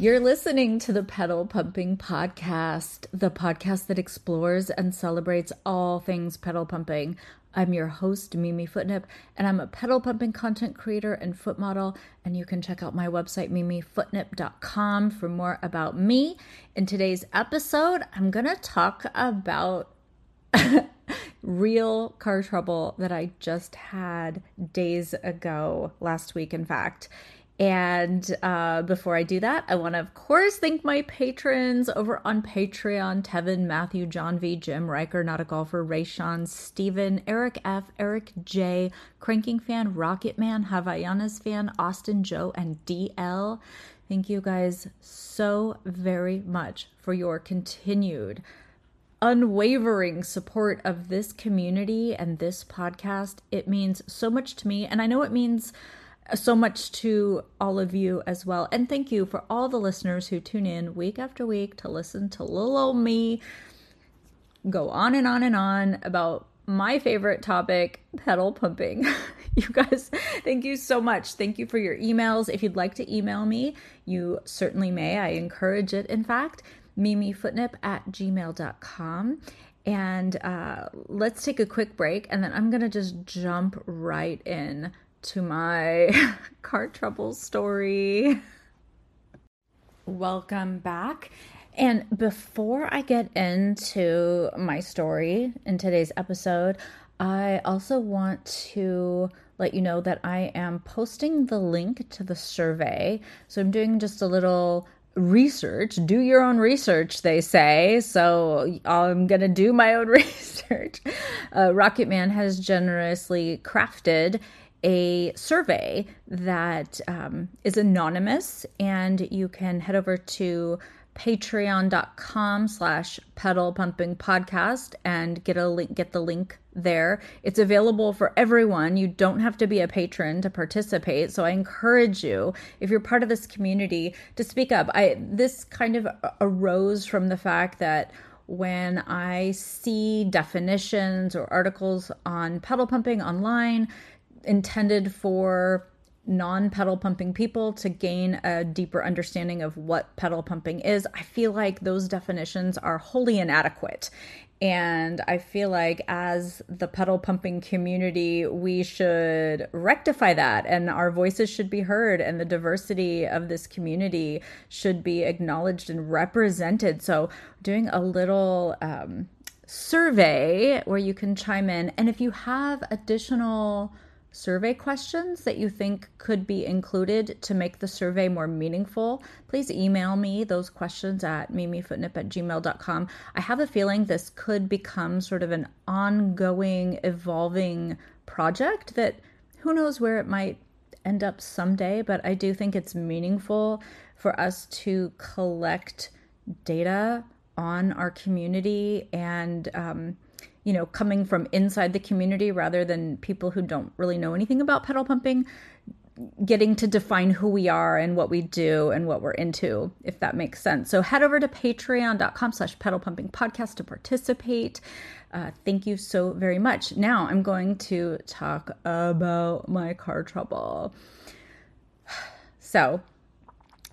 You're listening to the Pedal Pumping Podcast, the podcast that explores and celebrates all things pedal pumping. I'm your host, Mimi Footnip, and I'm a pedal pumping content creator and foot model. And you can check out my website, mimifootnip.com, for more about me. In today's episode, I'm going to talk about real car trouble that I just had days ago, last week, in fact. And uh, before I do that, I want to, of course, thank my patrons over on Patreon Tevin, Matthew, John V, Jim, Riker, Not a Golfer, Ray Sean, Steven, Eric F, Eric J, Cranking Fan, Rocket Man, Havaianas Fan, Austin Joe, and DL. Thank you guys so very much for your continued unwavering support of this community and this podcast. It means so much to me. And I know it means so much to all of you as well. And thank you for all the listeners who tune in week after week to listen to little old me go on and on and on about my favorite topic, pedal pumping. you guys, thank you so much. Thank you for your emails. If you'd like to email me, you certainly may. I encourage it, in fact, mimifootnip at gmail.com. And uh, let's take a quick break, and then I'm going to just jump right in to my car trouble story. Welcome back. And before I get into my story in today's episode, I also want to let you know that I am posting the link to the survey. So I'm doing just a little research. Do your own research, they say. So I'm going to do my own research. Uh, Rocket Man has generously crafted a survey that um, is anonymous and you can head over to patreon.com slash pedal pumping podcast and get a link get the link there. It's available for everyone. You don't have to be a patron to participate so i encourage you if you're part of this community to speak up. I this kind of arose from the fact that when I see definitions or articles on pedal pumping online, intended for non pedal pumping people to gain a deeper understanding of what pedal pumping is, I feel like those definitions are wholly inadequate. And I feel like as the pedal pumping community, we should rectify that and our voices should be heard and the diversity of this community should be acknowledged and represented. So, doing a little um, survey where you can chime in. And if you have additional survey questions that you think could be included to make the survey more meaningful, please email me those questions at mimifootnip at gmail.com. I have a feeling this could become sort of an ongoing, evolving project that who knows where it might end up someday, but I do think it's meaningful for us to collect data on our community and um, you know, coming from inside the community rather than people who don't really know anything about pedal pumping, getting to define who we are and what we do and what we're into, if that makes sense. So head over to patreon.com slash pedal pumping podcast to participate. Uh, thank you so very much. Now I'm going to talk about my car trouble. So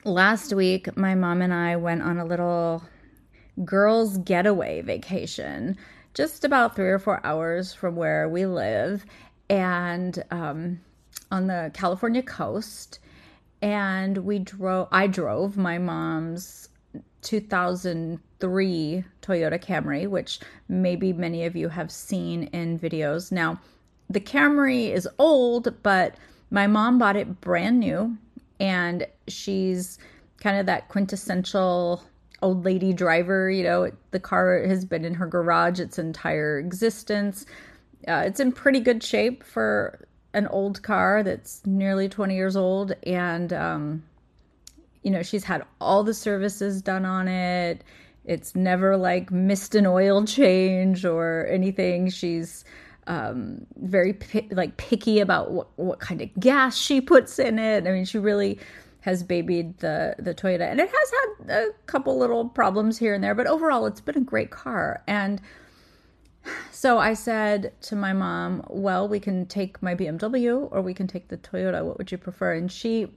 last week, my mom and I went on a little girls' getaway vacation just about three or four hours from where we live and um, on the California coast. And we drove, I drove my mom's 2003 Toyota Camry, which maybe many of you have seen in videos. Now, the Camry is old, but my mom bought it brand new, and she's kind of that quintessential old lady driver. You know, the car has been in her garage its entire existence. Uh, it's in pretty good shape for an old car that's nearly 20 years old. And, um, you know, she's had all the services done on it. It's never like missed an oil change or anything. She's um, very like picky about what, what kind of gas she puts in it. I mean, she really has babied the the Toyota, and it has had a couple little problems here and there, but overall, it's been a great car. And so I said to my mom, "Well, we can take my BMW, or we can take the Toyota. What would you prefer?" And she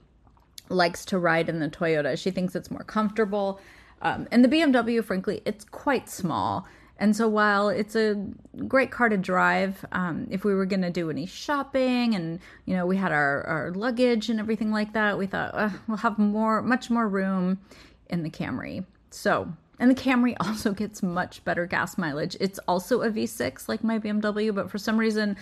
likes to ride in the Toyota. She thinks it's more comfortable. Um, and the BMW, frankly, it's quite small. And so while it's a great car to drive, um, if we were going to do any shopping and, you know, we had our, our luggage and everything like that, we thought we'll have more, much more room in the Camry. So, and the Camry also gets much better gas mileage. It's also a V6 like my BMW, but for some reason,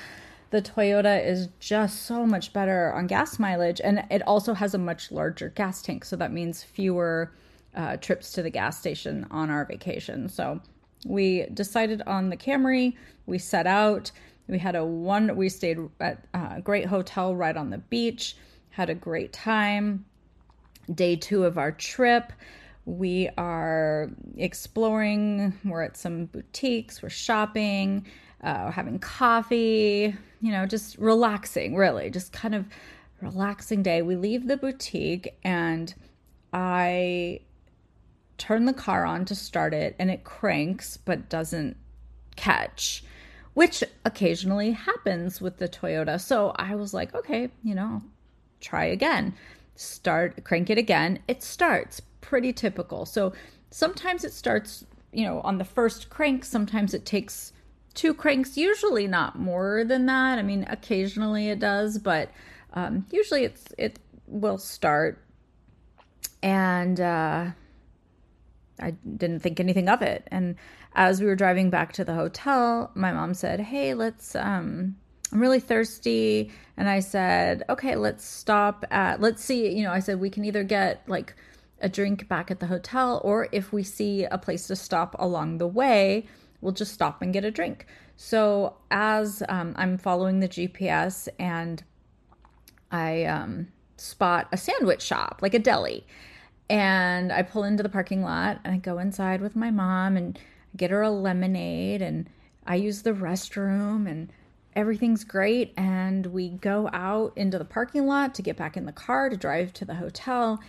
the Toyota is just so much better on gas mileage. And it also has a much larger gas tank. So that means fewer uh, trips to the gas station on our vacation. So, we decided on the Camry. We set out. We had a one. We stayed at a great hotel right on the beach. Had a great time. Day two of our trip. We are exploring. We're at some boutiques. We're shopping. Uh, having coffee. You know, just relaxing. Really, just kind of relaxing day. We leave the boutique and I turn the car on to start it and it cranks but doesn't catch, which occasionally happens with the Toyota. So I was like, okay, you know, try again. Start, crank it again. It starts pretty typical. So sometimes it starts, you know, on the first crank, sometimes it takes two cranks, usually not more than that. I mean, occasionally it does, but um, usually it's it will start. And uh, I didn't think anything of it. And as we were driving back to the hotel, my mom said, "Hey, let's um I'm really thirsty." And I said, "Okay, let's stop at let's see, you know, I said we can either get like a drink back at the hotel or if we see a place to stop along the way, we'll just stop and get a drink." So, as um, I'm following the GPS and I um, spot a sandwich shop, like a deli. And I pull into the parking lot and I go inside with my mom and get her a lemonade and I use the restroom and everything's great. And we go out into the parking lot to get back in the car to drive to the hotel.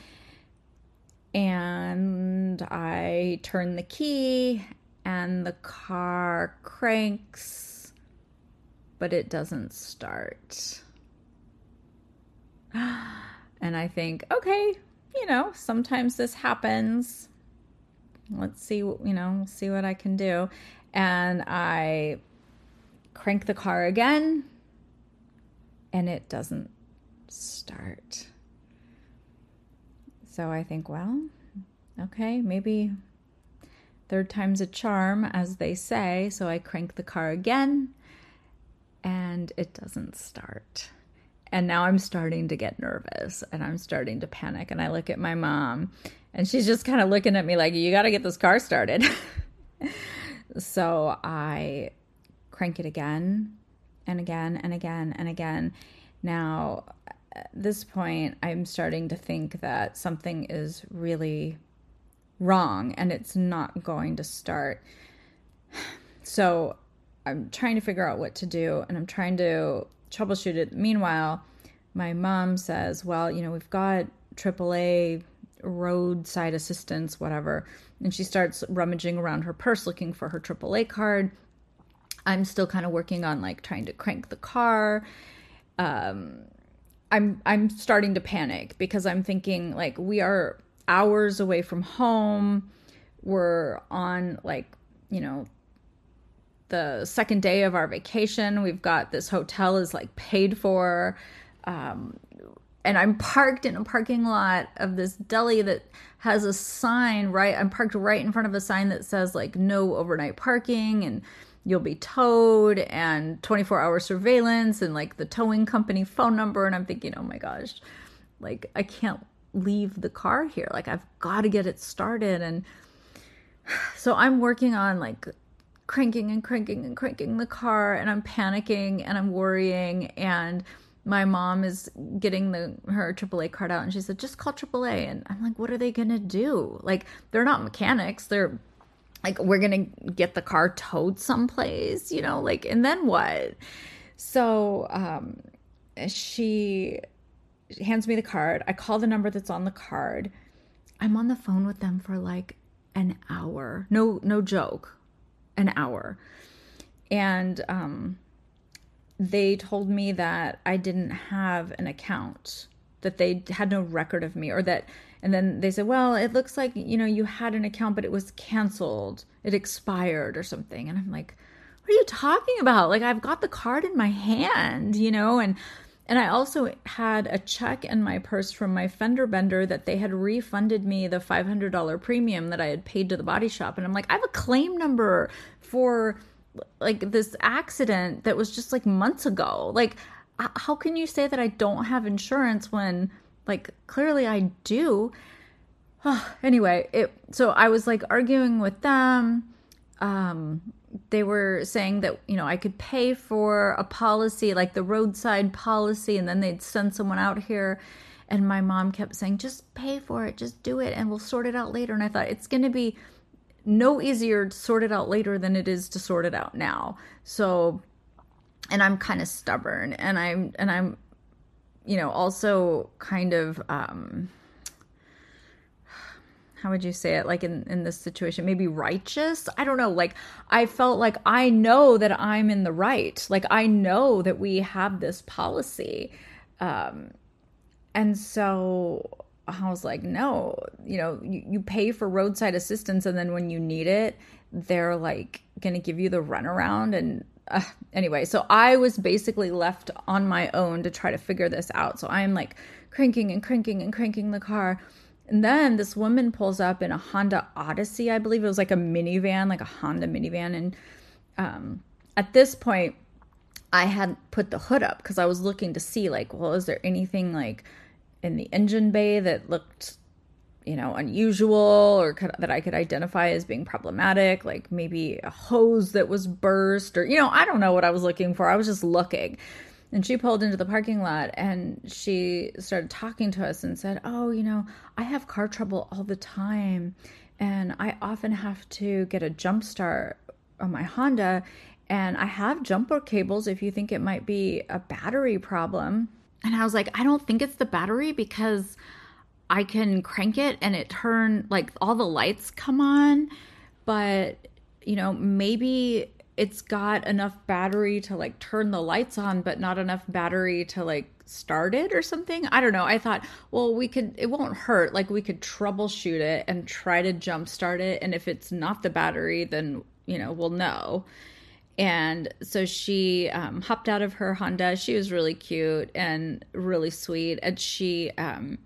And I turn the key and the car cranks, but it doesn't start. And I think, okay, you know, sometimes this happens. Let's see, you know, see what I can do. And I crank the car again and it doesn't start. So I think, well, okay, maybe third time's a charm, as they say. So I crank the car again and it doesn't start. And now I'm starting to get nervous and I'm starting to panic. And I look at my mom and she's just kind of looking at me like, you got to get this car started. so I crank it again and again and again and again. Now, at this point, I'm starting to think that something is really wrong and it's not going to start. So I'm trying to figure out what to do and I'm trying to troubleshoot it. Meanwhile, my mom says, Well, you know, we've got AAA roadside assistance, whatever. And she starts rummaging around her purse looking for her AAA card. I'm still kind of working on like trying to crank the car. Um, I'm I'm starting to panic because I'm thinking like we are hours away from home. We're on like, you know, the second day of our vacation. We've got this hotel is like paid for. Um, and I'm parked in a parking lot of this deli that has a sign right. I'm parked right in front of a sign that says like no overnight parking and you'll be towed and 24 hour surveillance and like the towing company phone number. And I'm thinking, oh my gosh, like I can't leave the car here. Like I've got to get it started. And so I'm working on like cranking and cranking and cranking the car and I'm panicking and I'm worrying and my mom is getting the her AAA card out and she said just call AAA and I'm like what are they going to do? Like they're not mechanics. They're like we're going to get the car towed someplace, you know, like and then what? So um she hands me the card. I call the number that's on the card. I'm on the phone with them for like an hour. No no joke an hour. And um, they told me that I didn't have an account that they had no record of me or that and then they said well it looks like you know you had an account but it was canceled. It expired or something. And i'm like what are you talking about? Like i've got the card in my hand you know and and i also had a check in my purse from my fender bender that they had refunded me the $500 premium that i had paid to the body shop and i'm like i have a claim number for like this accident that was just like months ago like how can you say that I don't have insurance when like clearly I do? anyway, it so I was like arguing with them. Um they were saying that you know I could pay for a policy like the roadside policy and then they'd send someone out here and my mom kept saying just pay for it, just do it and we'll sort it out later and I thought it's going to be no easier to sort it out later than it is to sort it out now. So and I'm kind of stubborn and I'm and I'm you know also kind of um how would you say it like in in this situation maybe righteous i don't know like i felt like i know that i'm in the right like i know that we have this policy um and so i was like no you know you, you pay for roadside assistance and then when you need it they're like gonna give you the runaround and uh, anyway, so I was basically left on my own to try to figure this out. So I'm like cranking and cranking and cranking the car. And then this woman pulls up in a Honda Odyssey, I believe it was like a minivan, like a Honda minivan. And um, at this point, I had put the hood up because I was looking to see, like, well, is there anything like in the engine bay that looked you know, unusual or could, that I could identify as being problematic, like maybe a hose that was burst or, you know, I don't know what I was looking for. I was just looking. And she pulled into the parking lot and she started talking to us and said, Oh, you know, I have car trouble all the time. And I often have to get a jump start on my Honda. And I have jumper cables if you think it might be a battery problem. And I was like, I don't think it's the battery because I can crank it and it turn like all the lights come on, but you know, maybe it's got enough battery to like turn the lights on, but not enough battery to like start it or something. I don't know. I thought, well, we could, it won't hurt. Like we could troubleshoot it and try to jump start it. And if it's not the battery, then, you know, we'll know. And so she um, hopped out of her Honda. She was really cute and really sweet. And she, um,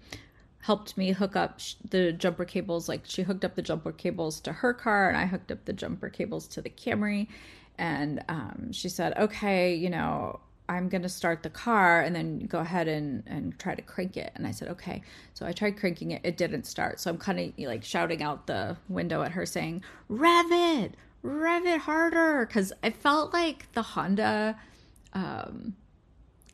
helped me hook up the jumper cables. Like she hooked up the jumper cables to her car, and I hooked up the jumper cables to the Camry. And um, she said, "Okay, you know, I'm gonna start the car, and then go ahead and and try to crank it." And I said, "Okay." So I tried cranking it; it didn't start. So I'm kind of like shouting out the window at her, saying, "Rev it, rev it harder," because I felt like the Honda. Um,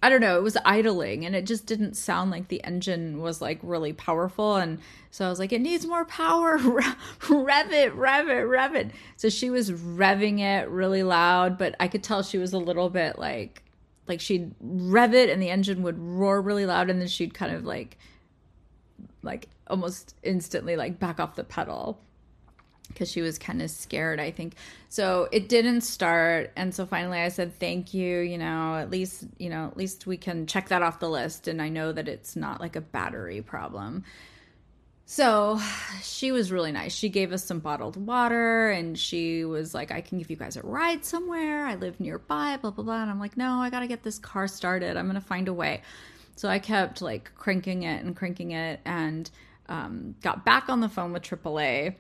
I don't know, it was idling and it just didn't sound like the engine was like really powerful. And so I was like, it needs more power. rev it, rev it, rev it. So she was revving it really loud, but I could tell she was a little bit like, like she'd rev it and the engine would roar really loud and then she'd kind of like, like almost instantly like back off the pedal because she was kind of scared, I think. So it didn't start. And so finally I said, thank you. You know, at least, you know, at least we can check that off the list. And I know that it's not like a battery problem. So she was really nice. She gave us some bottled water and she was like, I can give you guys a ride somewhere. I live nearby, blah, blah, blah. And I'm like, no, I got to get this car started. I'm going to find a way. So I kept like cranking it and cranking it and um, got back on the phone with AAA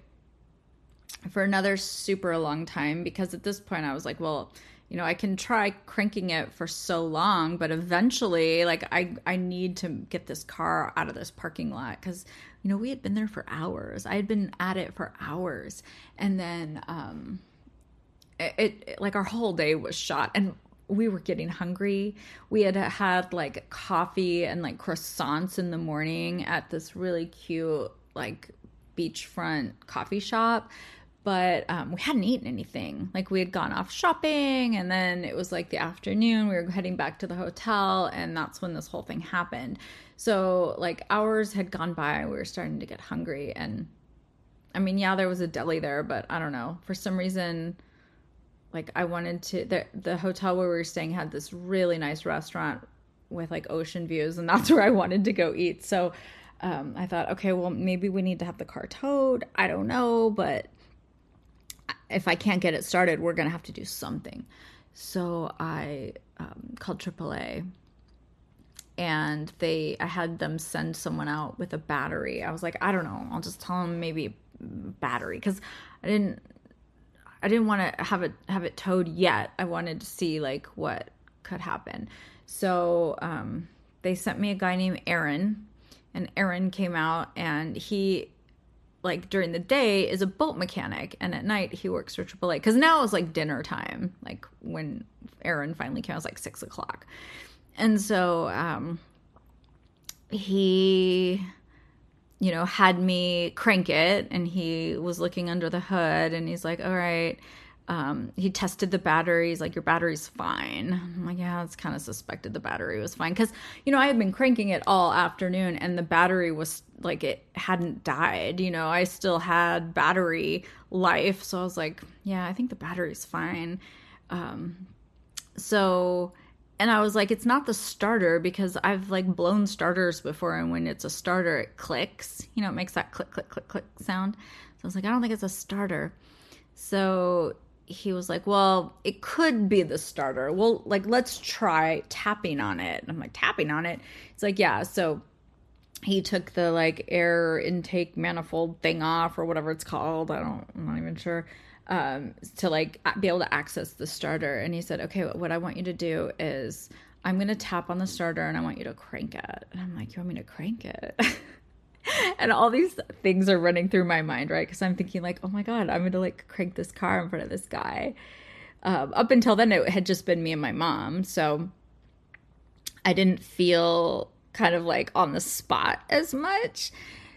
for another super long time because at this point I was like, well, you know, I can try cranking it for so long, but eventually, like, I I need to get this car out of this parking lot because you know we had been there for hours. I had been at it for hours, and then um, it, it like our whole day was shot, and we were getting hungry. We had had like coffee and like croissants in the morning at this really cute like beachfront coffee shop but um, we hadn't eaten anything. Like we had gone off shopping, and then it was like the afternoon. We were heading back to the hotel, and that's when this whole thing happened. So like hours had gone by. We were starting to get hungry, and I mean, yeah, there was a deli there, but I don't know. For some reason, like I wanted to. The the hotel where we were staying had this really nice restaurant with like ocean views, and that's where I wanted to go eat. So um, I thought, okay, well, maybe we need to have the car towed. I don't know, but if I can't get it started, we're going to have to do something. So I um, called AAA and they I had them send someone out with a battery. I was like, I don't know. I'll just tell them maybe battery cuz I didn't I didn't want to have it have it towed yet. I wanted to see like what could happen. So um, they sent me a guy named Aaron, and Aaron came out and he like during the day is a boat mechanic and at night he works for AAA because now it's like dinner time like when Aaron finally came it was like six o'clock. And so um he you know had me crank it and he was looking under the hood and he's like all right um, he tested the batteries like your battery's fine. I'm like yeah it's kind of suspected the battery was fine. Because you know i had been cranking it all afternoon and the battery was like it hadn't died you know? I still had battery life so i was like yeah i think the battery's fine. Um, so and i was like it's not the starter because i've like blown starters before and when it's a starter it clicks. You know it makes that click click click click sound. So i was like i don't think it's a starter. So he was like, Well, it could be the starter. Well, like, let's try tapping on it. And I'm like, Tapping on it? It's like, Yeah. So he took the like air intake manifold thing off or whatever it's called. I don't, I'm not even sure. Um, to like be able to access the starter. And he said, Okay, what I want you to do is I'm going to tap on the starter and I want you to crank it. And I'm like, You want me to crank it? and all these things are running through my mind, right? Because I'm thinking like, oh my god, I'm gonna like crank this car in front of this guy. Um, up until then, it had just been me and my mom, so I didn't feel kind of like on the spot as much.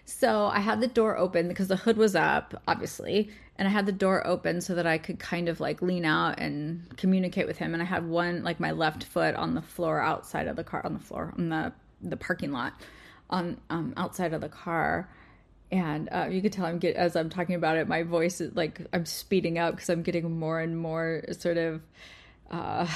So I had the door open because the hood was up, obviously, and I had the door open so that I could kind of like lean out and communicate with him. And I had one like my left foot on the floor outside of the car, on the floor on the the parking lot on um, outside of the car and uh, you could tell I'm get as I'm talking about it, my voice is like I'm speeding up because I'm getting more and more sort of uh,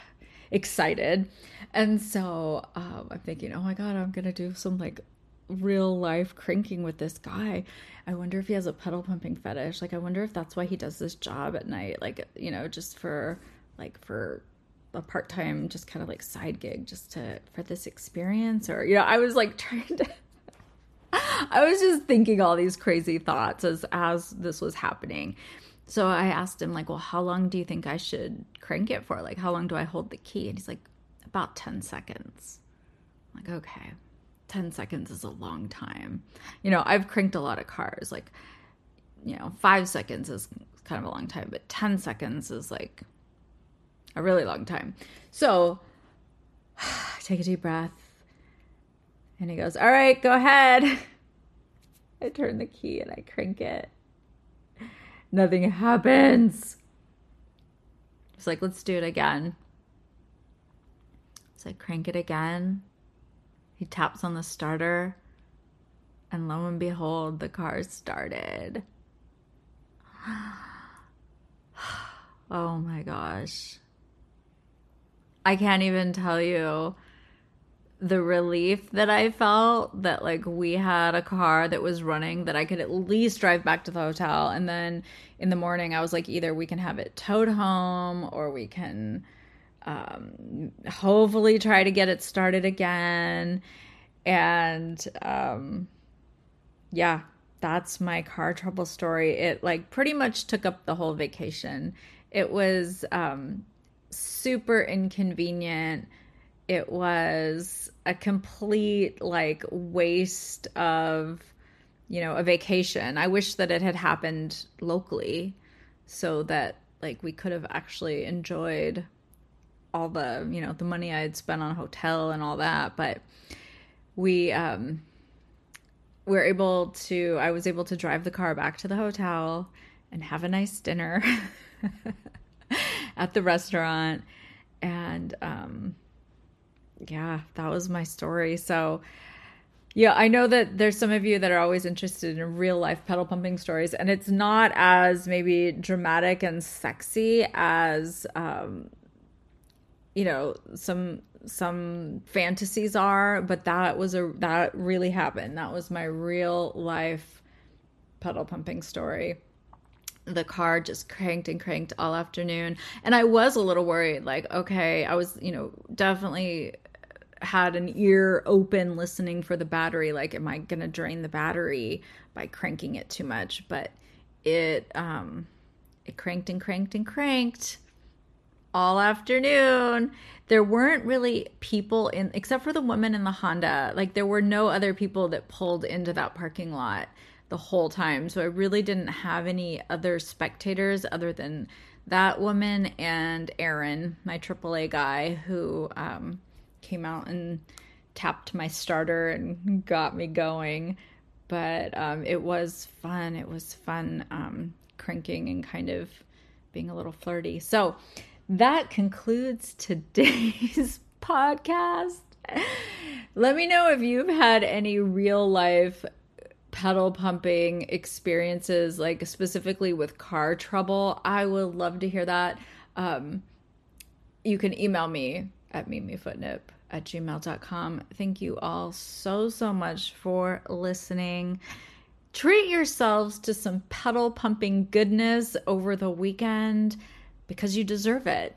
excited, and so um, I'm thinking, oh my god, I'm gonna do some like real life cranking with this guy. I wonder if he has a pedal pumping fetish. Like, I wonder if that's why he does this job at night. Like, you know, just for like for a part-time just kind of like side gig just to for this experience or you know i was like trying to i was just thinking all these crazy thoughts as as this was happening. So i asked him like well how long do you think i should crank it for? Like how long do i hold the key? And he's like about 10 seconds. I'm like okay 10 seconds is a long time. You know i've cranked a lot of cars like you know 5 seconds is kind of a long time but 10 seconds is like a really long time. So take a deep breath. And he goes, All right, go ahead. I turn the key and I crank it. Nothing happens. It's like, let's do it again. So I crank it again. He taps on the starter. And lo and behold, the car started. oh my gosh. I can't even tell you the relief that I felt that like we had a car that was running that I could at least drive back to the hotel. And then in the morning I was like either we can have it towed home or we can um, hopefully try to get it started again. And um, yeah that's my car trouble story. It like pretty much took up the whole vacation. It was um super inconvenient. It was a complete like waste of, you know, a vacation. I wish that it had happened locally so that like we could have actually enjoyed all the, you know, the money I had spent on hotel and all that, but we um we were able to I was able to drive the car back to the hotel and have a nice dinner. at the restaurant. And um, yeah, that was my story. So, yeah, I know that there's some of you that are always interested in real life pedal pumping stories, and it's not as maybe dramatic and sexy as um, you know, some some fantasies are, but that was a that really happened. That was my real life pedal pumping story. The car just cranked and cranked all afternoon, and I was a little worried like, okay, I was, you know, definitely had an ear open listening for the battery like am I going to drain the battery by cranking it too much, but it um it cranked and cranked and cranked all afternoon. There weren't really people in, except for the woman in the Honda. Like, there were no other people that pulled into that parking lot the whole time. So I really didn't have any other spectators other than that woman and Aaron, my AAA guy, who um, came out and tapped my starter and got me going. But um, it was fun. It was fun um, cranking and kind of being a little flirty. So, that concludes today's podcast. Let me know if you've had any real life pedal pumping experiences, like specifically with car trouble. I would love to hear that. Um, you can email me at mimifootnip at gmail.com. Thank you all so, so much for listening. Treat yourselves to some pedal pumping goodness over the weekend because you deserve it.